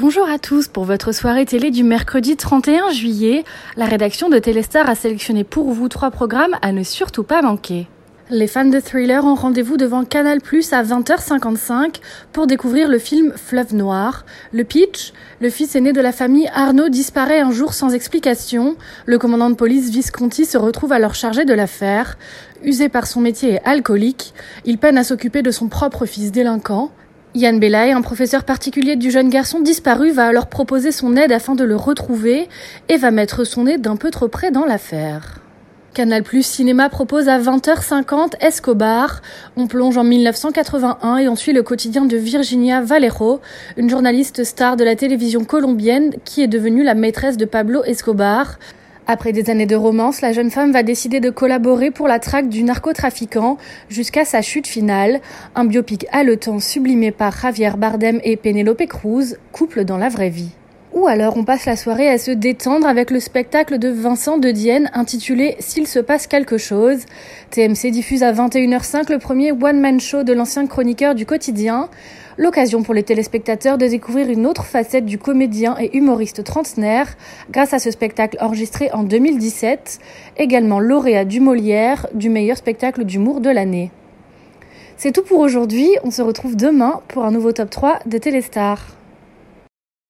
Bonjour à tous pour votre soirée télé du mercredi 31 juillet. La rédaction de Téléstar a sélectionné pour vous trois programmes à ne surtout pas manquer. Les fans de thriller ont rendez-vous devant Canal Plus à 20h55 pour découvrir le film Fleuve Noir. Le pitch Le fils aîné de la famille Arnaud disparaît un jour sans explication. Le commandant de police Visconti se retrouve alors chargé de l'affaire. Usé par son métier et alcoolique, il peine à s'occuper de son propre fils délinquant. Yann Belay, un professeur particulier du jeune garçon disparu, va alors proposer son aide afin de le retrouver et va mettre son nez d'un peu trop près dans l'affaire. Canal Plus Cinéma propose à 20h50 Escobar. On plonge en 1981 et on suit le quotidien de Virginia Valero, une journaliste star de la télévision colombienne qui est devenue la maîtresse de Pablo Escobar. Après des années de romance, la jeune femme va décider de collaborer pour la traque du narcotrafiquant jusqu'à sa chute finale. Un biopic haletant sublimé par Javier Bardem et Penelope Cruz, couple dans la vraie vie. Ou alors on passe la soirée à se détendre avec le spectacle de Vincent de Dienne intitulé S'il se passe quelque chose. TMC diffuse à 21h05 le premier one-man show de l'ancien chroniqueur du quotidien. L'occasion pour les téléspectateurs de découvrir une autre facette du comédien et humoriste trentenaire grâce à ce spectacle enregistré en 2017, également lauréat du Molière du meilleur spectacle d'humour de l'année. C'est tout pour aujourd'hui, on se retrouve demain pour un nouveau top 3 de Téléstar.